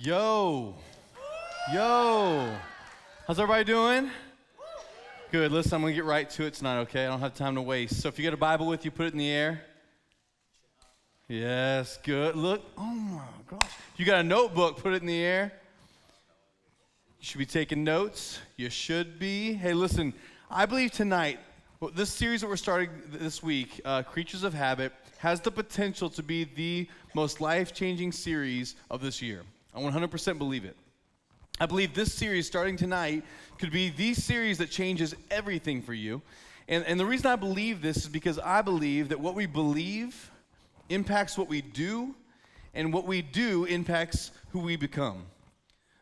Yo. Yo. How's everybody doing? Good. Listen, I'm going to get right to it tonight, okay? I don't have time to waste. So if you got a Bible with you, put it in the air. Yes, good. Look. Oh my gosh. You got a notebook, put it in the air. You should be taking notes. You should be. Hey, listen, I believe tonight, this series that we're starting this week, uh, Creatures of Habit, has the potential to be the most life changing series of this year. I 100% believe it. I believe this series, starting tonight, could be the series that changes everything for you. And, and the reason I believe this is because I believe that what we believe impacts what we do, and what we do impacts who we become.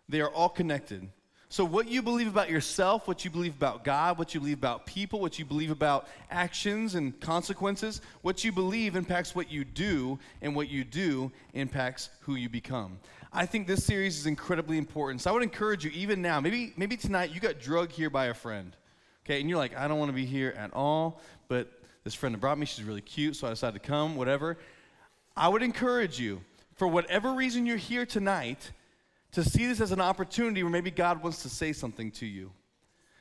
They are all connected. So, what you believe about yourself, what you believe about God, what you believe about people, what you believe about actions and consequences, what you believe impacts what you do, and what you do impacts who you become. I think this series is incredibly important. So, I would encourage you, even now, maybe, maybe tonight you got drugged here by a friend, okay, and you're like, I don't want to be here at all, but this friend that brought me, she's really cute, so I decided to come, whatever. I would encourage you, for whatever reason you're here tonight, to see this as an opportunity where maybe God wants to say something to you.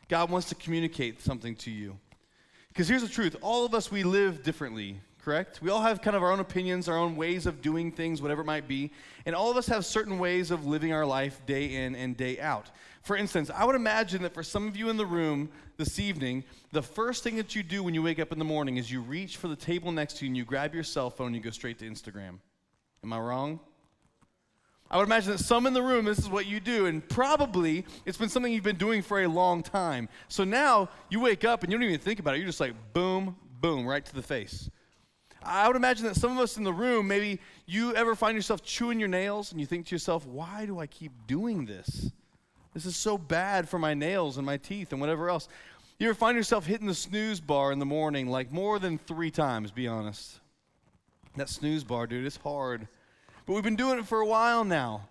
God wants to communicate something to you. Because here's the truth all of us, we live differently, correct? We all have kind of our own opinions, our own ways of doing things, whatever it might be. And all of us have certain ways of living our life day in and day out. For instance, I would imagine that for some of you in the room this evening, the first thing that you do when you wake up in the morning is you reach for the table next to you and you grab your cell phone and you go straight to Instagram. Am I wrong? I would imagine that some in the room, this is what you do, and probably it's been something you've been doing for a long time. So now you wake up and you don't even think about it. You're just like, boom, boom, right to the face. I would imagine that some of us in the room, maybe you ever find yourself chewing your nails and you think to yourself, why do I keep doing this? This is so bad for my nails and my teeth and whatever else. You ever find yourself hitting the snooze bar in the morning like more than three times, be honest? That snooze bar, dude, it's hard. But we've been doing it for a while now.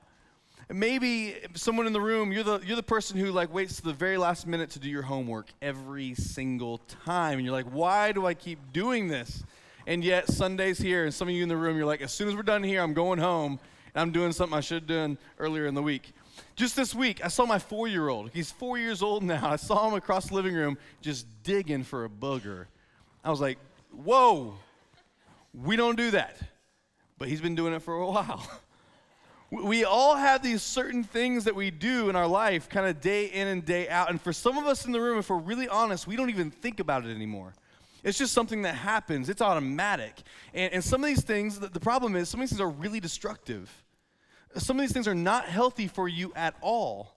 Maybe someone in the room, you're the, you're the person who like waits to the very last minute to do your homework every single time. And you're like, why do I keep doing this? And yet Sunday's here, and some of you in the room, you're like, as soon as we're done here, I'm going home, and I'm doing something I should have done earlier in the week. Just this week, I saw my four year old. He's four years old now. I saw him across the living room just digging for a booger. I was like, whoa, we don't do that but he's been doing it for a while. we all have these certain things that we do in our life, kind of day in and day out. And for some of us in the room, if we're really honest, we don't even think about it anymore. It's just something that happens, it's automatic. And, and some of these things, the, the problem is, some of these things are really destructive. Some of these things are not healthy for you at all.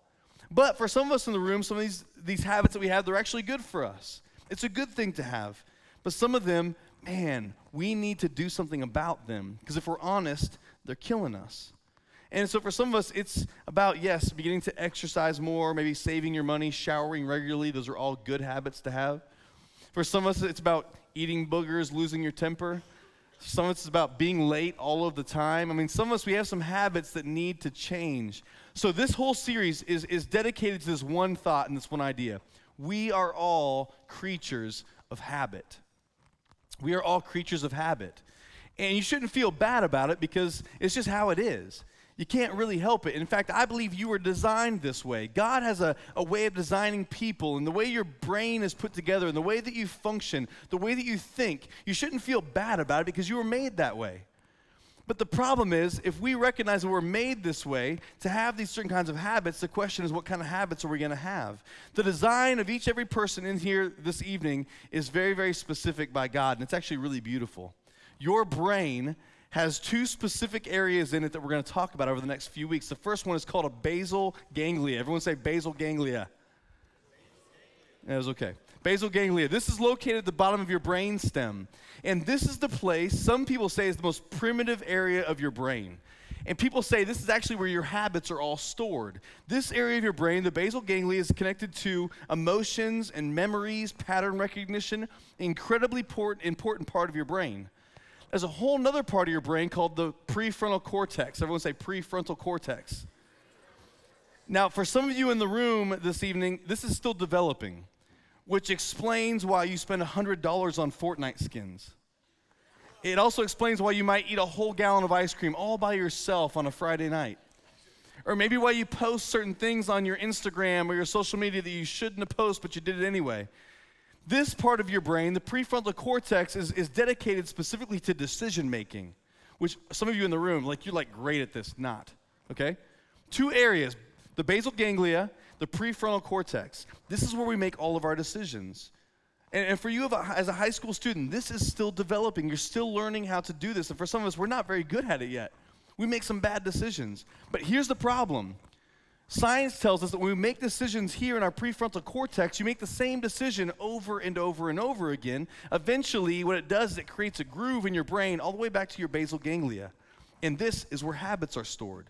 But for some of us in the room, some of these, these habits that we have, they're actually good for us. It's a good thing to have. But some of them, man, we need to do something about them. Because if we're honest, they're killing us. And so for some of us, it's about, yes, beginning to exercise more, maybe saving your money, showering regularly. Those are all good habits to have. For some of us, it's about eating boogers, losing your temper. Some of us, it's about being late all of the time. I mean, some of us, we have some habits that need to change. So this whole series is, is dedicated to this one thought and this one idea. We are all creatures of habit. We are all creatures of habit. And you shouldn't feel bad about it because it's just how it is. You can't really help it. In fact, I believe you were designed this way. God has a, a way of designing people, and the way your brain is put together, and the way that you function, the way that you think, you shouldn't feel bad about it because you were made that way. But the problem is, if we recognize that we're made this way to have these certain kinds of habits, the question is, what kind of habits are we going to have? The design of each every person in here this evening is very, very specific by God, and it's actually really beautiful. Your brain has two specific areas in it that we're going to talk about over the next few weeks. The first one is called a basal ganglia. Everyone say basal ganglia. That was okay. Basal ganglia. This is located at the bottom of your brain stem. And this is the place, some people say, is the most primitive area of your brain. And people say this is actually where your habits are all stored. This area of your brain, the basal ganglia, is connected to emotions and memories, pattern recognition, incredibly important part of your brain. There's a whole other part of your brain called the prefrontal cortex. Everyone say prefrontal cortex. Now, for some of you in the room this evening, this is still developing which explains why you spend $100 on Fortnite skins. It also explains why you might eat a whole gallon of ice cream all by yourself on a Friday night. Or maybe why you post certain things on your Instagram or your social media that you shouldn't have posted, but you did it anyway. This part of your brain, the prefrontal cortex, is, is dedicated specifically to decision making, which some of you in the room, like you're like great at this, not. Okay? Two areas the basal ganglia, the prefrontal cortex. This is where we make all of our decisions. And, and for you as a high school student, this is still developing. You're still learning how to do this. And for some of us, we're not very good at it yet. We make some bad decisions. But here's the problem Science tells us that when we make decisions here in our prefrontal cortex, you make the same decision over and over and over again. Eventually, what it does is it creates a groove in your brain all the way back to your basal ganglia. And this is where habits are stored.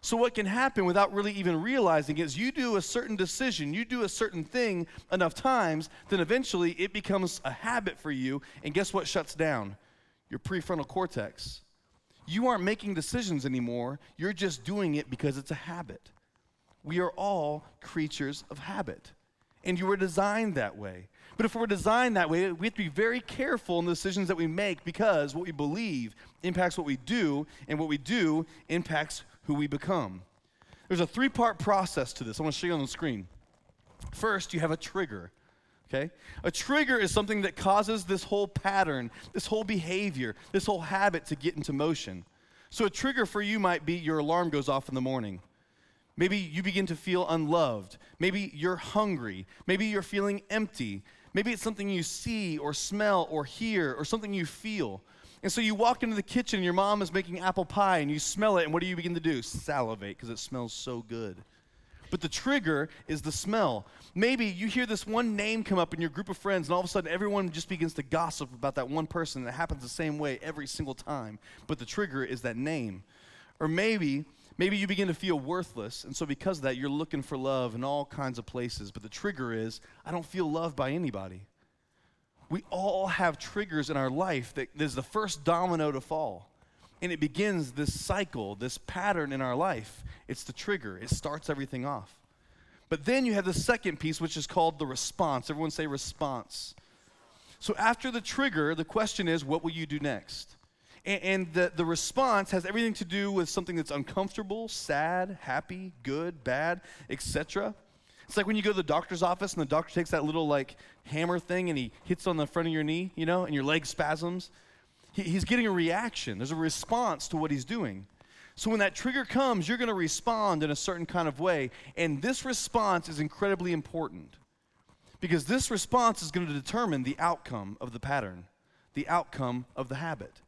So, what can happen without really even realizing is you do a certain decision, you do a certain thing enough times, then eventually it becomes a habit for you. And guess what shuts down? Your prefrontal cortex. You aren't making decisions anymore, you're just doing it because it's a habit. We are all creatures of habit. And you were designed that way. But if we're designed that way, we have to be very careful in the decisions that we make because what we believe impacts what we do, and what we do impacts who we become. There's a three part process to this. I want to show you on the screen. First, you have a trigger. Okay? A trigger is something that causes this whole pattern, this whole behavior, this whole habit to get into motion. So, a trigger for you might be your alarm goes off in the morning. Maybe you begin to feel unloved. Maybe you're hungry. Maybe you're feeling empty. Maybe it's something you see or smell or hear or something you feel. And so you walk into the kitchen and your mom is making apple pie and you smell it, and what do you begin to do? Salivate because it smells so good. But the trigger is the smell. Maybe you hear this one name come up in your group of friends, and all of a sudden everyone just begins to gossip about that one person. and it happens the same way every single time. But the trigger is that name. Or maybe Maybe you begin to feel worthless, and so because of that, you're looking for love in all kinds of places. But the trigger is, I don't feel loved by anybody. We all have triggers in our life that is the first domino to fall. And it begins this cycle, this pattern in our life. It's the trigger, it starts everything off. But then you have the second piece, which is called the response. Everyone say response. So after the trigger, the question is, what will you do next? And, and the, the response has everything to do with something that's uncomfortable, sad, happy, good, bad, etc. It's like when you go to the doctor's office and the doctor takes that little like hammer thing and he hits on the front of your knee, you know, and your leg spasms. He, he's getting a reaction. There's a response to what he's doing. So when that trigger comes, you're going to respond in a certain kind of way. And this response is incredibly important because this response is going to determine the outcome of the pattern, the outcome of the habit.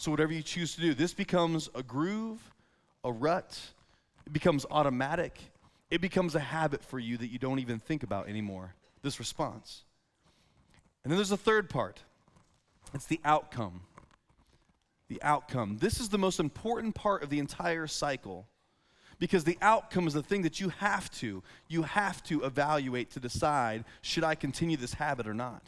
So, whatever you choose to do, this becomes a groove, a rut, it becomes automatic, it becomes a habit for you that you don't even think about anymore. This response. And then there's a third part it's the outcome. The outcome. This is the most important part of the entire cycle because the outcome is the thing that you have to you have to evaluate to decide should i continue this habit or not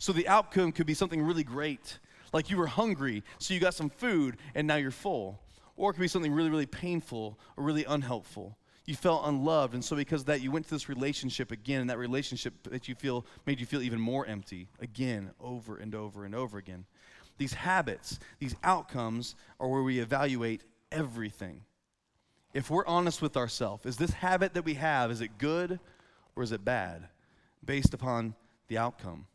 so the outcome could be something really great like you were hungry, so you got some food, and now you're full. Or it could be something really, really painful or really unhelpful. You felt unloved, and so because of that, you went to this relationship again, and that relationship that you feel made you feel even more empty again, over and over and over again. These habits, these outcomes, are where we evaluate everything. If we're honest with ourselves, is this habit that we have, is it good or is it bad? Based upon the outcome.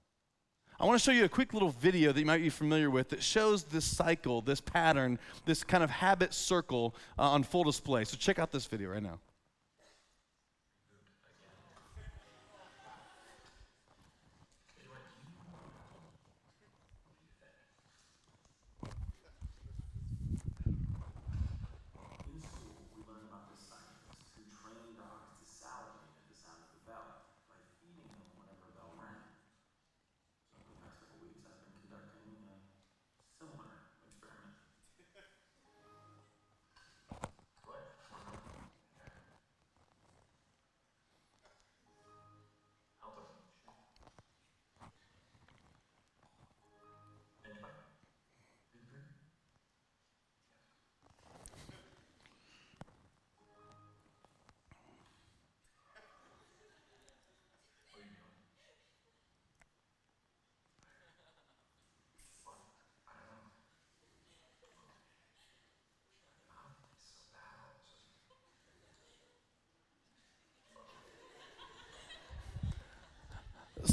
I want to show you a quick little video that you might be familiar with that shows this cycle, this pattern, this kind of habit circle uh, on full display. So check out this video right now.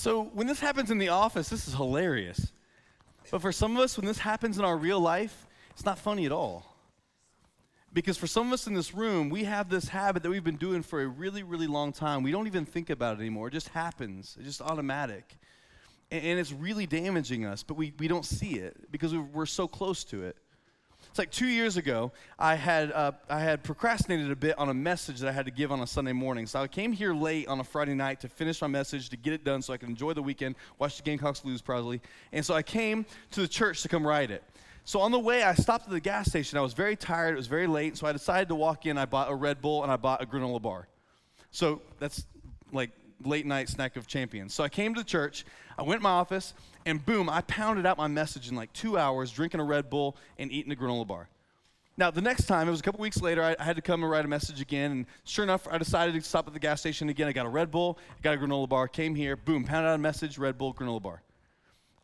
So when this happens in the office, this is hilarious. But for some of us, when this happens in our real life, it's not funny at all. Because for some of us in this room, we have this habit that we've been doing for a really, really long time. We don't even think about it anymore. It just happens, it's just automatic. And, it's really damaging us, but we, we don't see it because we're so close to it. It's like two years ago, I had, uh, I had procrastinated a bit on a message that I had to give on a Sunday morning. So I came here late on a Friday night to finish my message, to get it done so I could enjoy the weekend, watch the Gamecocks lose probably. And so I came to the church to come write it. So on the way, I stopped at the gas station. I was very tired. It was very late. So I decided to walk in. I bought a Red Bull and I bought a granola bar. So that's like late night snack of champions. So I came to the church. I went in my office and boom, I pounded out my message in like two hours, drinking a Red Bull and eating a granola bar. Now, the next time, it was a couple weeks later, I, I, had to come and write a message again. And sure enough, I decided to stop at the gas station again. I got a Red Bull, I got a granola bar, came here, boom, pounded out a message, Red Bull, granola bar.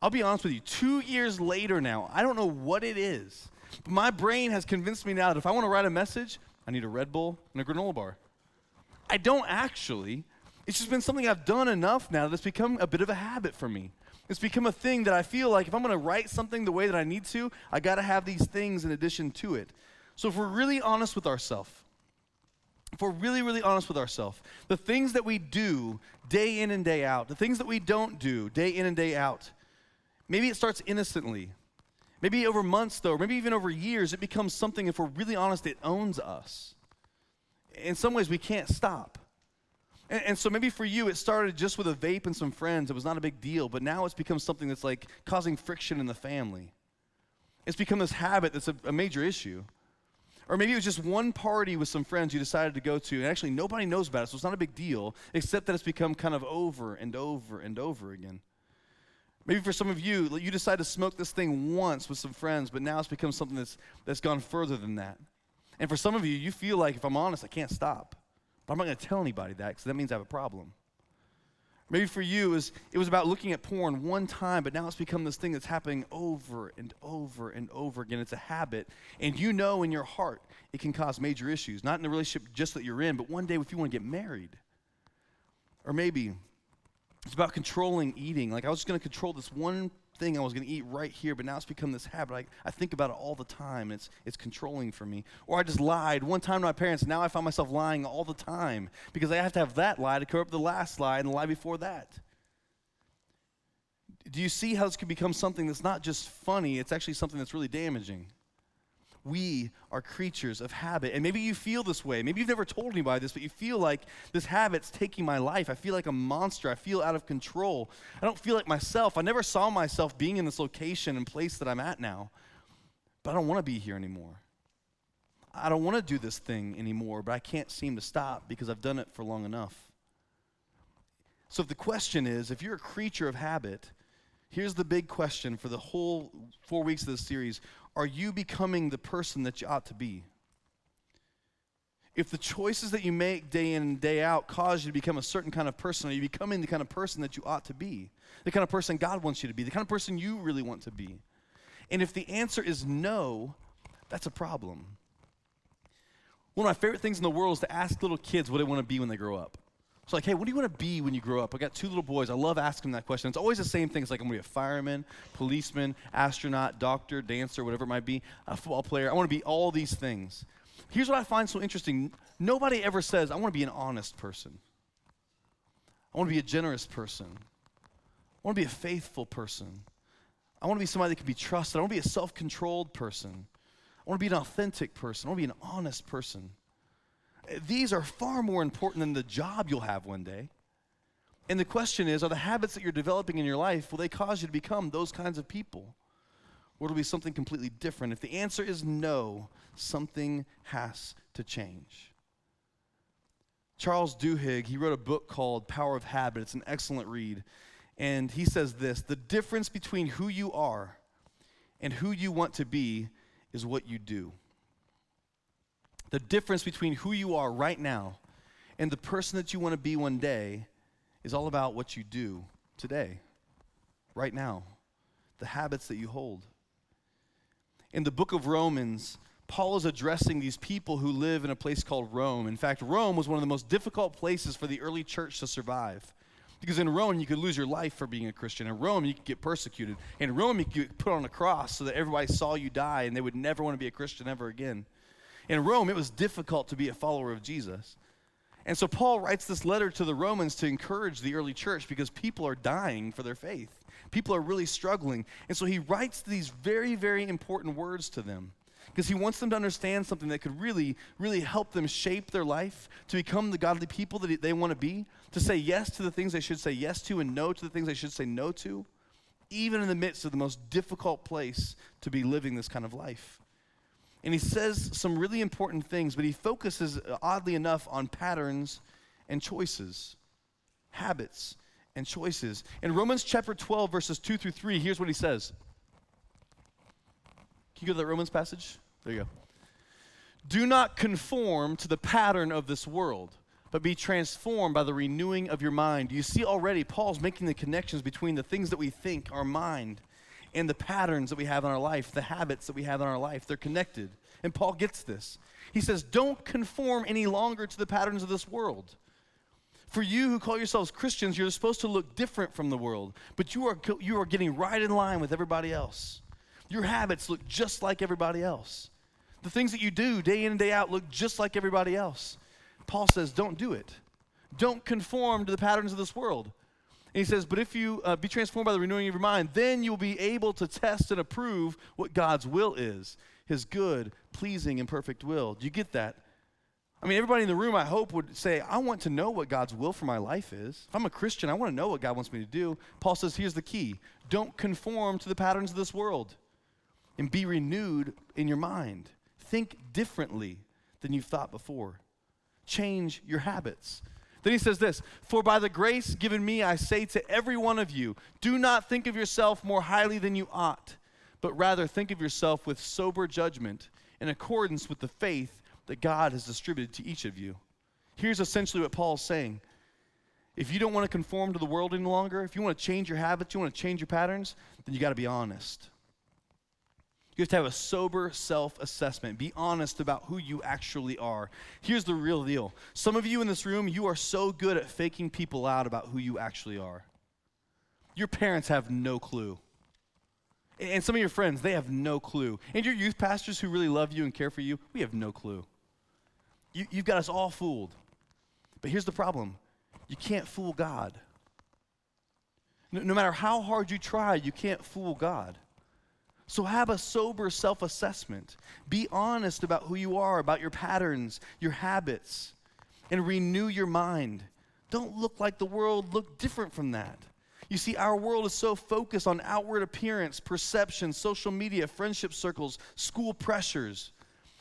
I'll be honest with you, two years later now, I don't know what it is, but my brain has convinced me now that if I want to write a message, I need a Red Bull and a granola bar. I don't actually. It's just been something I've done enough now that it's become a bit of a habit for me. It's become a thing that I feel like if I'm going to write something the way that I need to, I got to have these things in addition to it. So if we're really honest with ourselves, if we're really, really honest with ourselves, the things that we do day in and day out, the things that we don't do day in and day out, maybe it starts innocently. Maybe over months, though, or maybe even over years, it becomes something, if we're really honest, it owns us. In some ways, we can't stop. And, and, so maybe for you, it started just with a vape and some friends. It was not a big deal, but now it's become something that's like causing friction in the family. It's become this habit that's a, a major issue. Or maybe it was just one party with some friends you decided to go to, and actually nobody knows about it, so it's not a big deal, except that it's become kind of over and over and over again. Maybe for some of you, you decided to smoke this thing once with some friends, but now it's become something that's, that's gone further than that. And for some of you, you feel like, if I'm honest, I can't stop. I'm not going to tell anybody that because that means I have a problem. Maybe for you, it was, it was about looking at porn one time, but now it's become this thing that's happening over and over and over again. It's a habit. And you know in your heart it can cause major issues, not in the relationship just that you're in, but one day if you want to get married. Or maybe it's about controlling eating. Like I was just going to control this one thing I was going to eat right here, but now it's become this habit. I, I think about it all the time. It's, it's controlling for me. Or I just lied one time to my parents, and now I find myself lying all the time because I have to have that lie to cover up the last lie and the lie before that. Do you see how this can become something that's not just funny, it's actually something that's really damaging? We are creatures of habit. And maybe you feel this way. Maybe you've never told anybody this, but you feel like this habit's taking my life. I feel like a monster. I feel out of control. I don't feel like myself. I never saw myself being in this location and place that I'm at now. But I don't want to be here anymore. I don't want to do this thing anymore, but I can't seem to stop because I've done it for long enough. So if the question is if you're a creature of habit, here's the big question for the whole four weeks of this series are you becoming the person that you ought to be? If the choices that you make day in and day out cause you to become a certain kind of person, are you becoming the kind of person that you ought to be? The kind of person God wants you to be, the kind of person you really want to be? And if the answer is no, that's a problem. One of my favorite things in the world is to ask little kids what they want to be when they grow up. It's like, hey, what do you want to be when you grow up? I got two little boys. I love asking them that question. It's always the same thing. It's like, I'm going to be a fireman, policeman, astronaut, doctor, dancer, whatever it might be, a football player. I want to be all these things. Here's what I find so interesting nobody ever says, I want to be an honest person. I want to be a generous person. I want to be a faithful person. I want to be somebody that can be trusted. I want to be a self controlled person. I want to be an authentic person. I want to be an honest person. These are far more important than the job you'll have one day. And the question is are the habits that you're developing in your life, will they cause you to become those kinds of people? Or will it be something completely different? If the answer is no, something has to change. Charles Duhigg, he wrote a book called Power of Habit. It's an excellent read. And he says this the difference between who you are and who you want to be is what you do. The difference between who you are right now and the person that you want to be one day is all about what you do today, right now, the habits that you hold. In the book of Romans, Paul is addressing these people who live in a place called Rome. In fact, Rome was one of the most difficult places for the early church to survive Because in Rome, you could lose your life for being a Christian. In Rome, you could get persecuted. In Rome, you could get put on a cross so that everybody saw you die and they would never want to be a Christian ever again. In Rome, it was difficult to be a follower of Jesus. And so Paul writes this letter to the Romans to encourage the early church because people are dying for their faith. People are really struggling. And so he writes these very, very important words to them because he wants them to understand something that could really, really help them shape their life to become the godly people that they want to be, to say yes to the things they should say yes to and no to the things they should say no to, even in the midst of the most difficult place to be living this kind of life. And he says some really important things, but he focuses, uh, oddly enough, on patterns and choices, habits and choices. In Romans chapter 12, verses 2 through 3, here's what he says. Can you go to that Romans passage? There you go. Do not conform to the pattern of this world, but be transformed by the renewing of your mind. You see already, Paul's making the connections between the things that we think, our mind, and the patterns that we have in our life, the habits that we have in our life. They're connected. And Paul gets this. He says, Don't conform any longer to the patterns of this world. For you who call yourselves Christians, you're supposed to look different from the world, but you are, you are getting right in line with everybody else. Your habits look just like everybody else. The things that you do day in and day out look just like everybody else. Paul says, Don't do it. Don't conform to the patterns of this world. And he says, But if you uh, be transformed by the renewing of your mind, then you'll be able to test and approve what God's will is his good, pleasing, and perfect will. Do you get that? I mean, everybody in the room, I hope, would say, I want to know what God's will for my life is. If I'm a Christian, I want to know what God wants me to do. Paul says, here's the key don't conform to the patterns of this world and be renewed in your mind. Think differently than you've thought before. Change your habits. Then he says this For by the grace given me, I say to every one of you, do not think of yourself more highly than you ought, but rather think of yourself with sober judgment in accordance with the faith that God has distributed to each of you. Here's essentially what Paul's saying. If you don't want to conform to the world any longer, if you want to change your habits, you want to change your patterns, then you got to be honest. You have to have a sober self assessment. Be honest about who you actually are. Here's the real deal some of you in this room, you are so good at faking people out about who you actually are. Your parents have no clue. And some of your friends, they have no clue. And your youth pastors who really love you and care for you, we have no clue. You, you've got us all fooled. But here's the problem you can't fool God. No, no matter how hard you try, you can't fool God. So have a sober self assessment. Be honest about who you are, about your patterns, your habits, and renew your mind. Don't look like the world, look different from that. You see, our world is so focused on outward appearance, perception, social media, friendship circles, school pressures.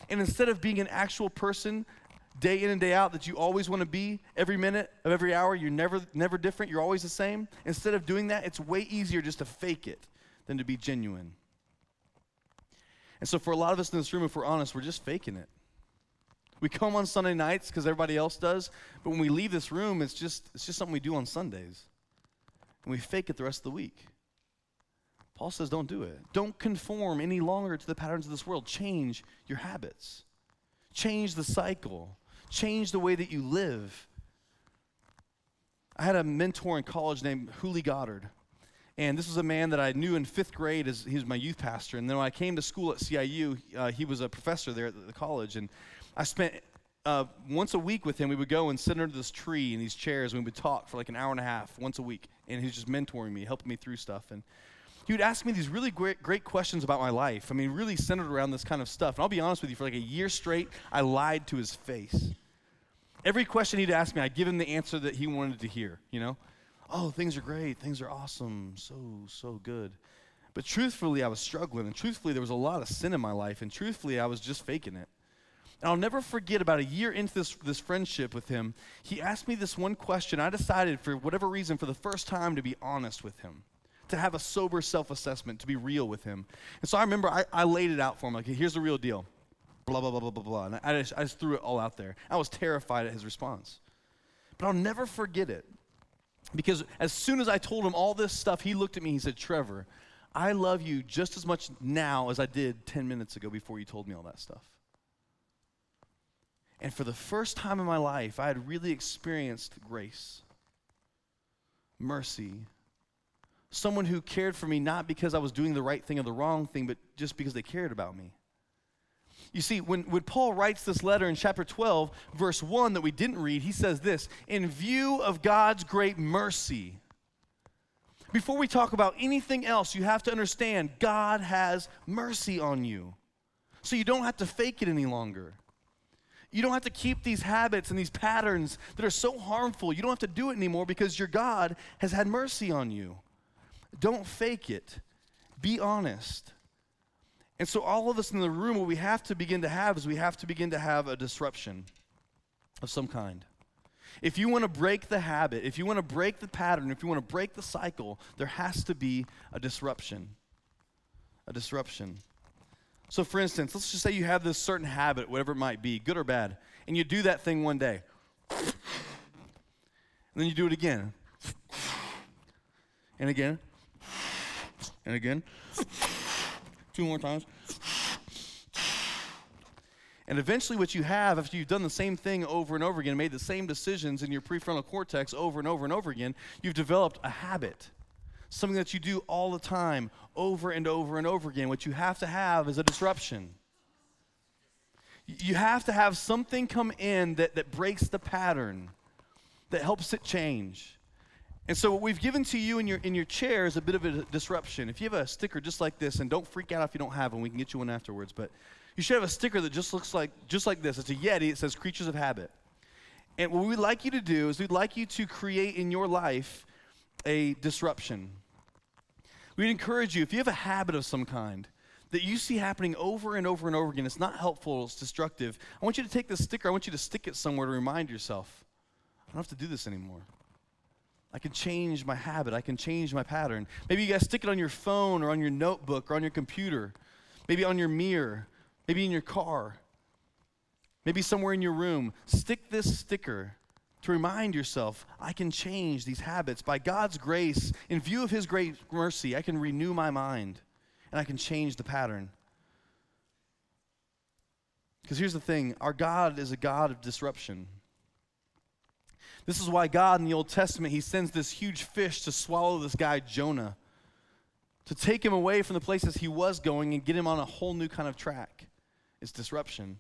And instead of being an actual person day in and day out that you always want to be every minute of every hour, you're never, never different, you're always the same, instead of doing that, it's way easier just to fake it than to be genuine. And so, for a lot of us in this room, if we're honest, we're just faking it. We come on Sunday nights because everybody else does, but when we leave this room, it's just, it's just something we do on Sundays. And we fake it the rest of the week. Paul says, don't do it. Don't conform any longer to the patterns of this world. Change your habits, change the cycle, change the way that you live. I had a mentor in college named Huli Goddard. And this was a man that I knew in fifth grade as he was my youth pastor. And then when I came to school at CIU, uh, he was a professor there at the college. And I spent uh, once a week with him. We would go and sit under this tree in these chairs, and we would talk for like an hour and a half once a week. And he was just mentoring me, helping me through stuff. And he would ask me these really great, great questions about my life. I mean, really centered around this kind of stuff. And I'll be honest with you, for like a year straight, I lied to his face. Every question he'd ask me, I'd give him the answer that he wanted to hear, you know? Oh, things are great, things are awesome, so, so good. But truthfully, I was struggling, and truthfully, there was a lot of sin in my life, and truthfully, I was just faking it. And I'll never forget about a year into this, this friendship with him, he asked me this one question. I decided, for whatever reason, for the first time, to be honest with him, to have a sober self assessment, to be real with him. And so I remember I, I laid it out for him like, here's the real deal. Blah, blah, blah, blah, blah, blah. And I just, I just threw it all out there. I was terrified at his response. But I'll never forget it because as soon as I told him all this stuff, he looked at me, he said, Trevor, I love you just as much now as I did 10 minutes ago before you told me all that stuff. And for the first time in my life, I had really experienced grace. mercy. Someone who cared for me not because I was doing the right thing or the wrong thing, but just because they cared about me. You see, when, when Paul writes this letter in chapter 12, verse 1 that we didn't read, he says this In view of God's great mercy. Before we talk about anything else, you have to understand God has mercy on you. So you don't have to fake it any longer. You don't have to keep these habits and these patterns that are so harmful. You don't have to do it anymore because your God has had mercy on you. Don't fake it. Be honest. And so, all of us in the room, what we have to begin to have is we have to begin to have a disruption of some kind. If you want to break the habit, if you want to break the pattern, if you want to break the cycle, there has to be a disruption. A disruption. So, for instance, let's just say you have this certain habit, whatever it might be, good or bad, and you do that thing one day. And then you do it again. And again. And again. More times. And eventually, what you have, after you've done the same thing over and over again, made the same decisions in your prefrontal cortex over and over and over again, you've developed a habit. Something that you do all the time, over and over and over again. What you have to have is a disruption. You have to have something come in that, that breaks the pattern, that helps it change. And so what we've given to you in your in your chair is a bit of a disruption. If you have a sticker just like this, and don't freak out if you don't have one, we can get you one afterwards. But you should have a sticker that just looks like just like this. It's a Yeti. It says "Creatures of Habit." And what we'd like you to do is we'd like you to create in your life a disruption. We'd encourage you if you have a habit of some kind that you see happening over and over and over again, it's not helpful, it's destructive. I want you to take this sticker. I want you to stick it somewhere to remind yourself. I don't have to do this anymore. I can change my habit. I can change my pattern. Maybe you guys stick it on your phone or on your notebook or on your computer. Maybe on your mirror. Maybe in your car. Maybe somewhere in your room. Stick this sticker to remind yourself I can change these habits. By God's grace, in view of His great mercy, I can renew my mind and I can change the pattern. Because here's the thing our God is a God of disruption. This is why God in the Old Testament, he sends this huge fish to swallow this guy, Jonah, to take him away from the places he was going and get him on a whole new kind of track. It's disruption.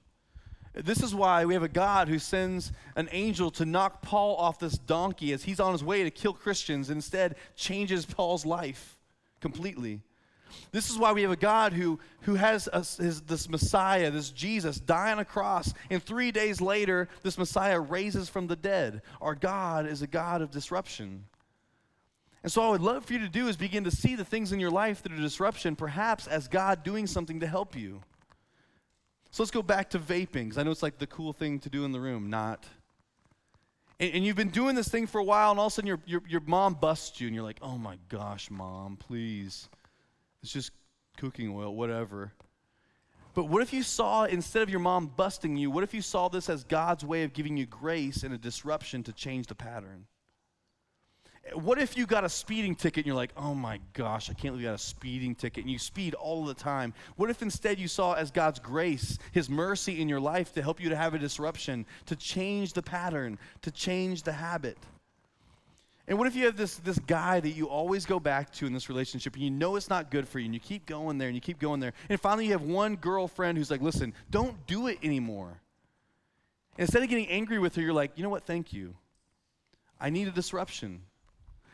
This is why we have a God who sends an angel to knock Paul off this donkey as he's on his way to kill Christians, instead changes Paul's life completely. This is why we have a God who, who has a, his, this Messiah, this Jesus, die on a cross, and three days later, this Messiah raises from the dead. Our God is a God of disruption. And so, what I would love for you to do is begin to see the things in your life that are disruption, perhaps as God doing something to help you. So, let's go back to vaping, because I know it's like the cool thing to do in the room, not. And, and you've been doing this thing for a while, and all of a sudden your, your, your mom busts you, and you're like, oh my gosh, mom, please. It's just cooking oil, whatever. But what if you saw, instead of your mom busting you, what if you saw this as God's way of giving you grace and a disruption to change the pattern? What if you got a speeding ticket and you're like, oh my gosh, I can't believe you got a speeding ticket, and you speed all the time? What if instead you saw as God's grace, His mercy in your life to help you to have a disruption, to change the pattern, to change the habit? And what if you have this, this guy that you always go back to in this relationship and you know it's not good for you and you keep going there and you keep going there. And finally you have one girlfriend who's like, listen, don't do it anymore. And instead of getting angry with her, you're like, you know what, thank you. I need a disruption.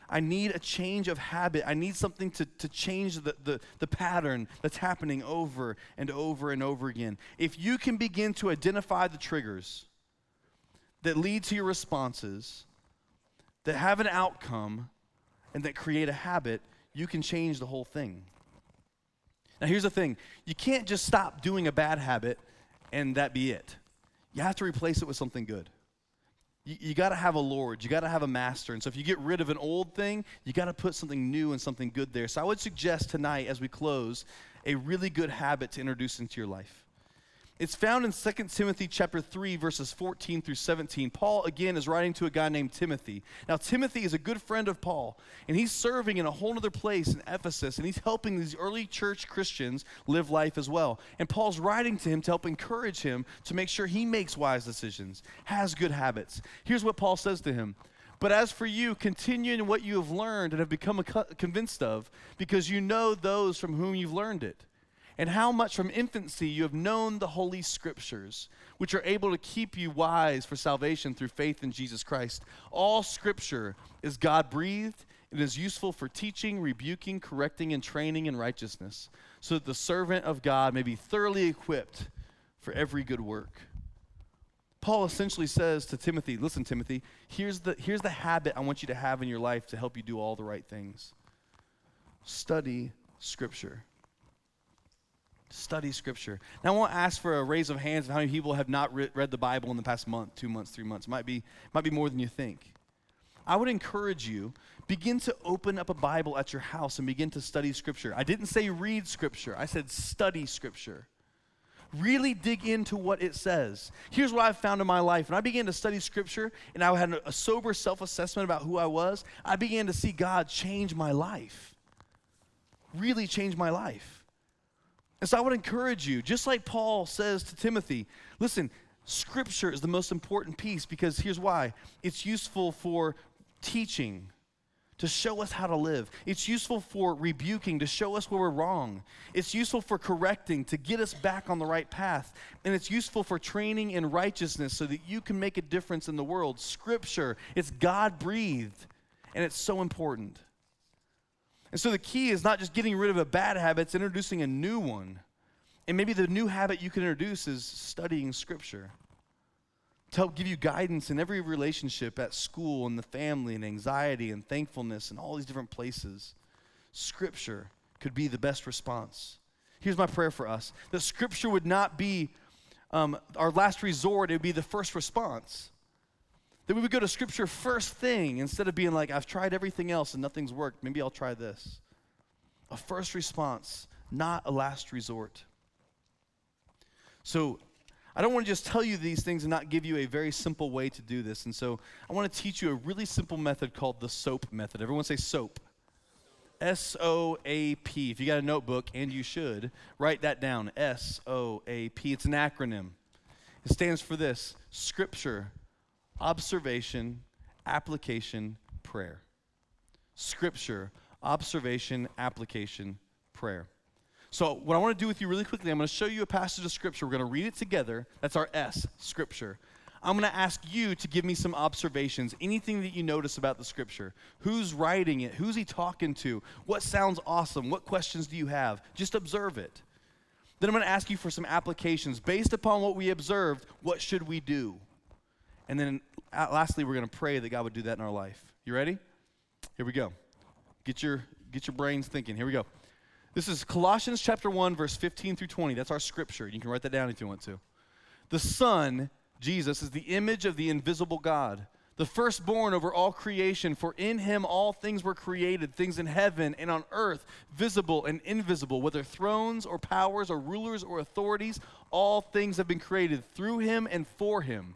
I need a change of habit. I need something to, to change the, the, the pattern that's happening over and over and over again. If you can begin to identify the triggers that lead to your responses, that have an outcome and that create a habit, you can change the whole thing. Now, here's the thing you can't just stop doing a bad habit and that be it. You have to replace it with something good. You, you got to have a Lord, you got to have a master. And so, if you get rid of an old thing, you got to put something new and something good there. So, I would suggest tonight, as we close, a really good habit to introduce into your life. It's found in 2 Timothy chapter 3 verses 14 through 17. Paul again is writing to a guy named Timothy. Now Timothy is a good friend of Paul, and he's serving in a whole other place in Ephesus, and he's helping these early church Christians live life as well. And Paul's writing to him to help encourage him to make sure he makes wise decisions, has good habits. Here's what Paul says to him. But as for you, continue in what you have learned and have become convinced of, because you know those from whom you've learned it. And how much from infancy you have known the Holy Scriptures, which are able to keep you wise for salvation through faith in Jesus Christ. All Scripture is God breathed and is useful for teaching, rebuking, correcting, and training in righteousness, so that the servant of God may be thoroughly equipped for every good work. Paul essentially says to Timothy, listen, Timothy, here's the, here's the habit I want you to have in your life to help you do all the right things. Study Scripture. Study Scripture. Now, I won't ask for a raise of hands of how many people have not re- read the Bible in the past month, two months, three months. Might be, might be more than you think. I would encourage you, begin to open up a Bible at your house and begin to study Scripture. I didn't say read Scripture, I said study Scripture really dig into what it says. Here's what I've found in my life. When I began to study scripture and I had a sober self assessment about who I was, I began to see God change my life. Really change my life. And so I would encourage you, just like Paul says to Timothy, listen, scripture is the most important piece because here's why it's useful for teaching to show us how to live. It's useful for rebuking, to show us where we're wrong. It's useful for correcting, to get us back on the right path. And it's useful for training in righteousness so that you can make a difference in the world. Scripture, it's God breathed, and it's so important. And so the key is not just getting rid of a bad habit, it's introducing a new one. And maybe the new habit you can introduce is studying Scripture to help give you guidance in every relationship at school and the family and anxiety and thankfulness and all these different places. Scripture could be the best response. Here's my prayer for us that Scripture would not be um, our last resort, it would be the first response. That we would go to Scripture first thing instead of being like, I've tried everything else and nothing's worked. Maybe I'll try this. A first response, not a last resort. So I don't want to just tell you these things and not give you a very simple way to do this. And so I want to teach you a really simple method called the SOAP method. Everyone say SOAP. S O A P. If you got a notebook, and you should, write that down. S O A P. It's an acronym. It stands for this Scripture, Observation, Application, Prayer. Scripture, Observation, Application, Prayer. So, what I want to do with you really quickly, I'm going to show you a passage of Scripture. We're going to read it together. That's our S, Scripture. I'm going to ask you to give me some observations, anything that you notice about the Scripture. Who's writing it? Who's he talking to? What sounds awesome? What questions do you have? Just observe it. Then I'm going to ask you for some applications. Based upon what we observed, what should we do? And then lastly, we're going to pray that God would do that in our life. You ready? Here we go. Get your, get your brains thinking. Here we go. This is Colossians chapter 1, verse 15 through 20. That's our scripture. You can write that down if you want to. The Son, Jesus, is the image of the invisible God, the firstborn over all creation, for in him all things were created, things in heaven and on earth, visible and invisible, whether thrones or powers or rulers or authorities, all things have been created through him and for him.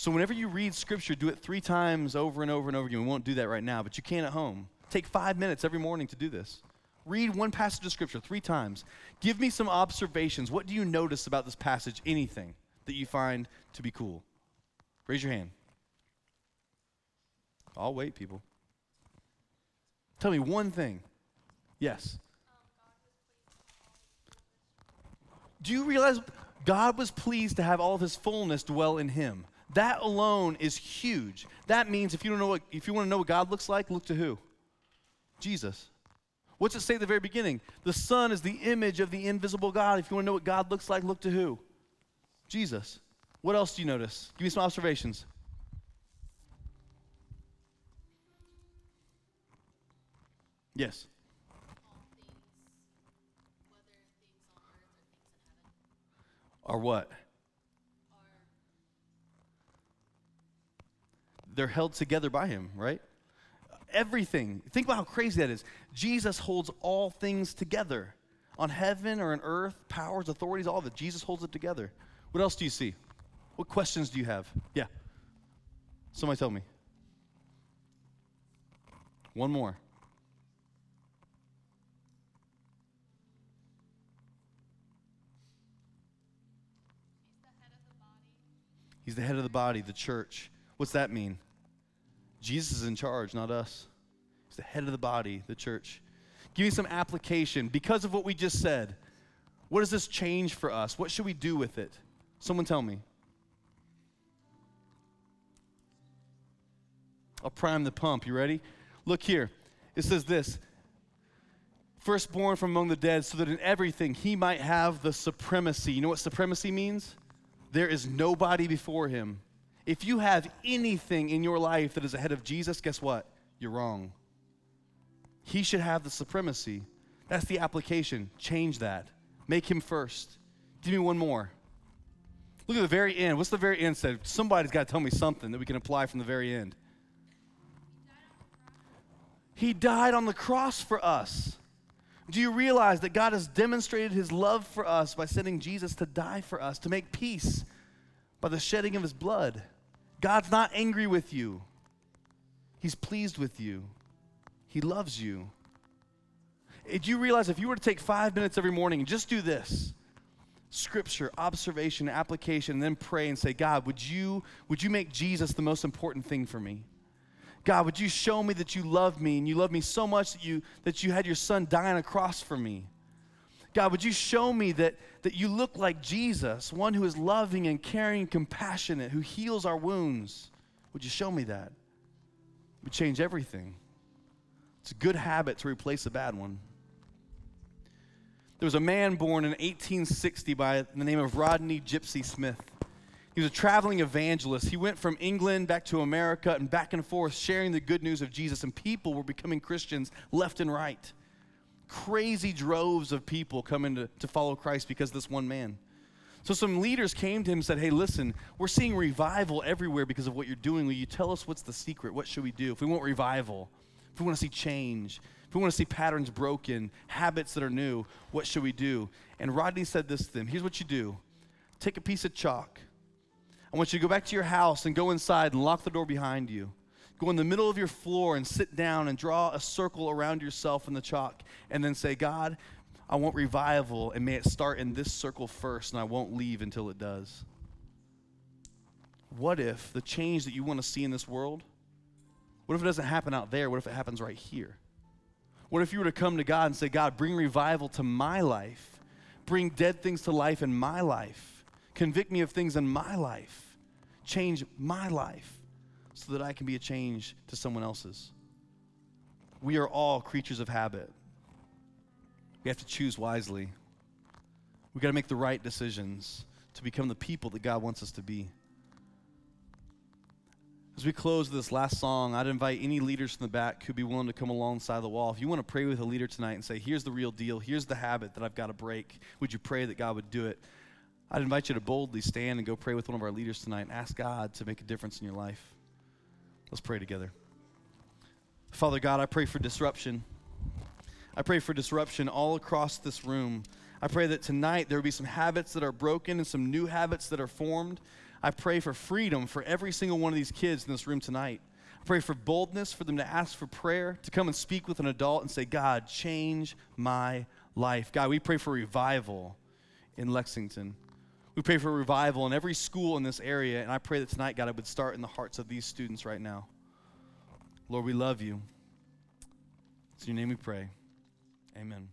So, whenever you read scripture, do it three times over and over and over again. We won't do that right now, but you can at home. Take five minutes every morning to do this. Read one passage of Scripture three times. Give me some observations. What do you notice about this passage? Anything that you find to be cool? Raise your hand. I'll wait, people. Tell me one thing. Yes. Do you realize God was pleased to have all of his fullness dwell in him? That alone is huge. That means if you don't know what if you want to know what God looks like, look to who? Jesus. What's it say at the very beginning? The Son is the image of the invisible God. If you want to know what God looks like, look to who? Jesus. What else do you notice? Give me some observations. Yes. Are what? They're held together by him, right? everything. Think about how crazy that is. Jesus holds all things together on heaven or on earth, powers, authorities, all of it. Jesus holds it together. What else do you see? What questions do you have? Yeah. Somebody tell me. One more. He's the head of the body, the church. What's that mean? Jesus is in charge, not us. He's the head of the body, the church. Give me some application. Because of what we just said, what does this change for us? What should we do with it? Someone tell me. I'll prime the pump. You ready? Look here. It says this Firstborn from among the dead, so that in everything he might have the supremacy. You know what supremacy means? There is nobody before him. If you have anything in your life that is ahead of Jesus, guess what? You're wrong. He should have the supremacy. That's the application. Change that. Make him first. Give me one more. Look at the very end. What's the very end said? Somebody's got to tell me something that we can apply from the very end. He died on the cross for us. Do you realize that God has demonstrated his love for us by sending Jesus to die for us, to make peace by the shedding of his blood? God's not angry with you, he's pleased with you. He loves you. Did you realize if you were to take five minutes every morning and just do this scripture, observation, application, and then pray and say, God, would you, would you make Jesus the most important thing for me? God, would you show me that you love me and you love me so much that you, that you had your son die on a cross for me? God, would you show me that, that you look like Jesus, one who is loving and caring and compassionate, who heals our wounds? Would you show me that? It would change everything. It's a good habit to replace a bad one. There was a man born in 1860 by the name of Rodney Gypsy Smith. He was a traveling evangelist. He went from England back to America and back and forth sharing the good news of Jesus, and people were becoming Christians left and right. Crazy droves of people coming to, to follow Christ because this one man. So some leaders came to him and said, Hey, listen, we're seeing revival everywhere because of what you're doing. Will you tell us what's the secret? What should we do? If we want revival, if we want to see change, if we want to see patterns broken, habits that are new, what should we do? And Rodney said this to them Here's what you do take a piece of chalk I want you to go back to your house and go inside and lock the door behind you. Go in the middle of your floor and sit down and draw a circle around yourself in the chalk and then say, God, I want revival and may it start in this circle first and I won't leave until it does. What if the change that you want to see in this world, what if it doesn't happen out there? What if it happens right here? What if you were to come to God and say, God, bring revival to my life? Bring dead things to life in my life Convict me of things in my life. Change my life so that I can be a change to someone else's. We are all creatures of habit. We have to choose wisely. We got to make the right decisions to become the people that God wants us to be. As we close this last song, I'd invite any leaders from the back who'd be willing to come alongside the wall. If you want to pray with a leader tonight and say, here's the real deal, here's the habit that I've got to break, would you pray that God would do it? I'd invite you to boldly stand and go pray with one of our leaders tonight and ask God to make a difference in your life. Let's pray together. Father God, I pray for disruption. I pray for disruption all across this room. I pray that tonight there will be some habits that are broken and some new habits that are formed. I pray for freedom for every single one of these kids in this room tonight. I pray for boldness for them to ask for prayer, to come and speak with an adult and say, God, change my life. God, we pray for revival in Lexington. We pray for revival in every school in this area, and I pray that tonight, God, it would start in the hearts of these students right now. Lord, we love you. It's in your name we pray. Amen.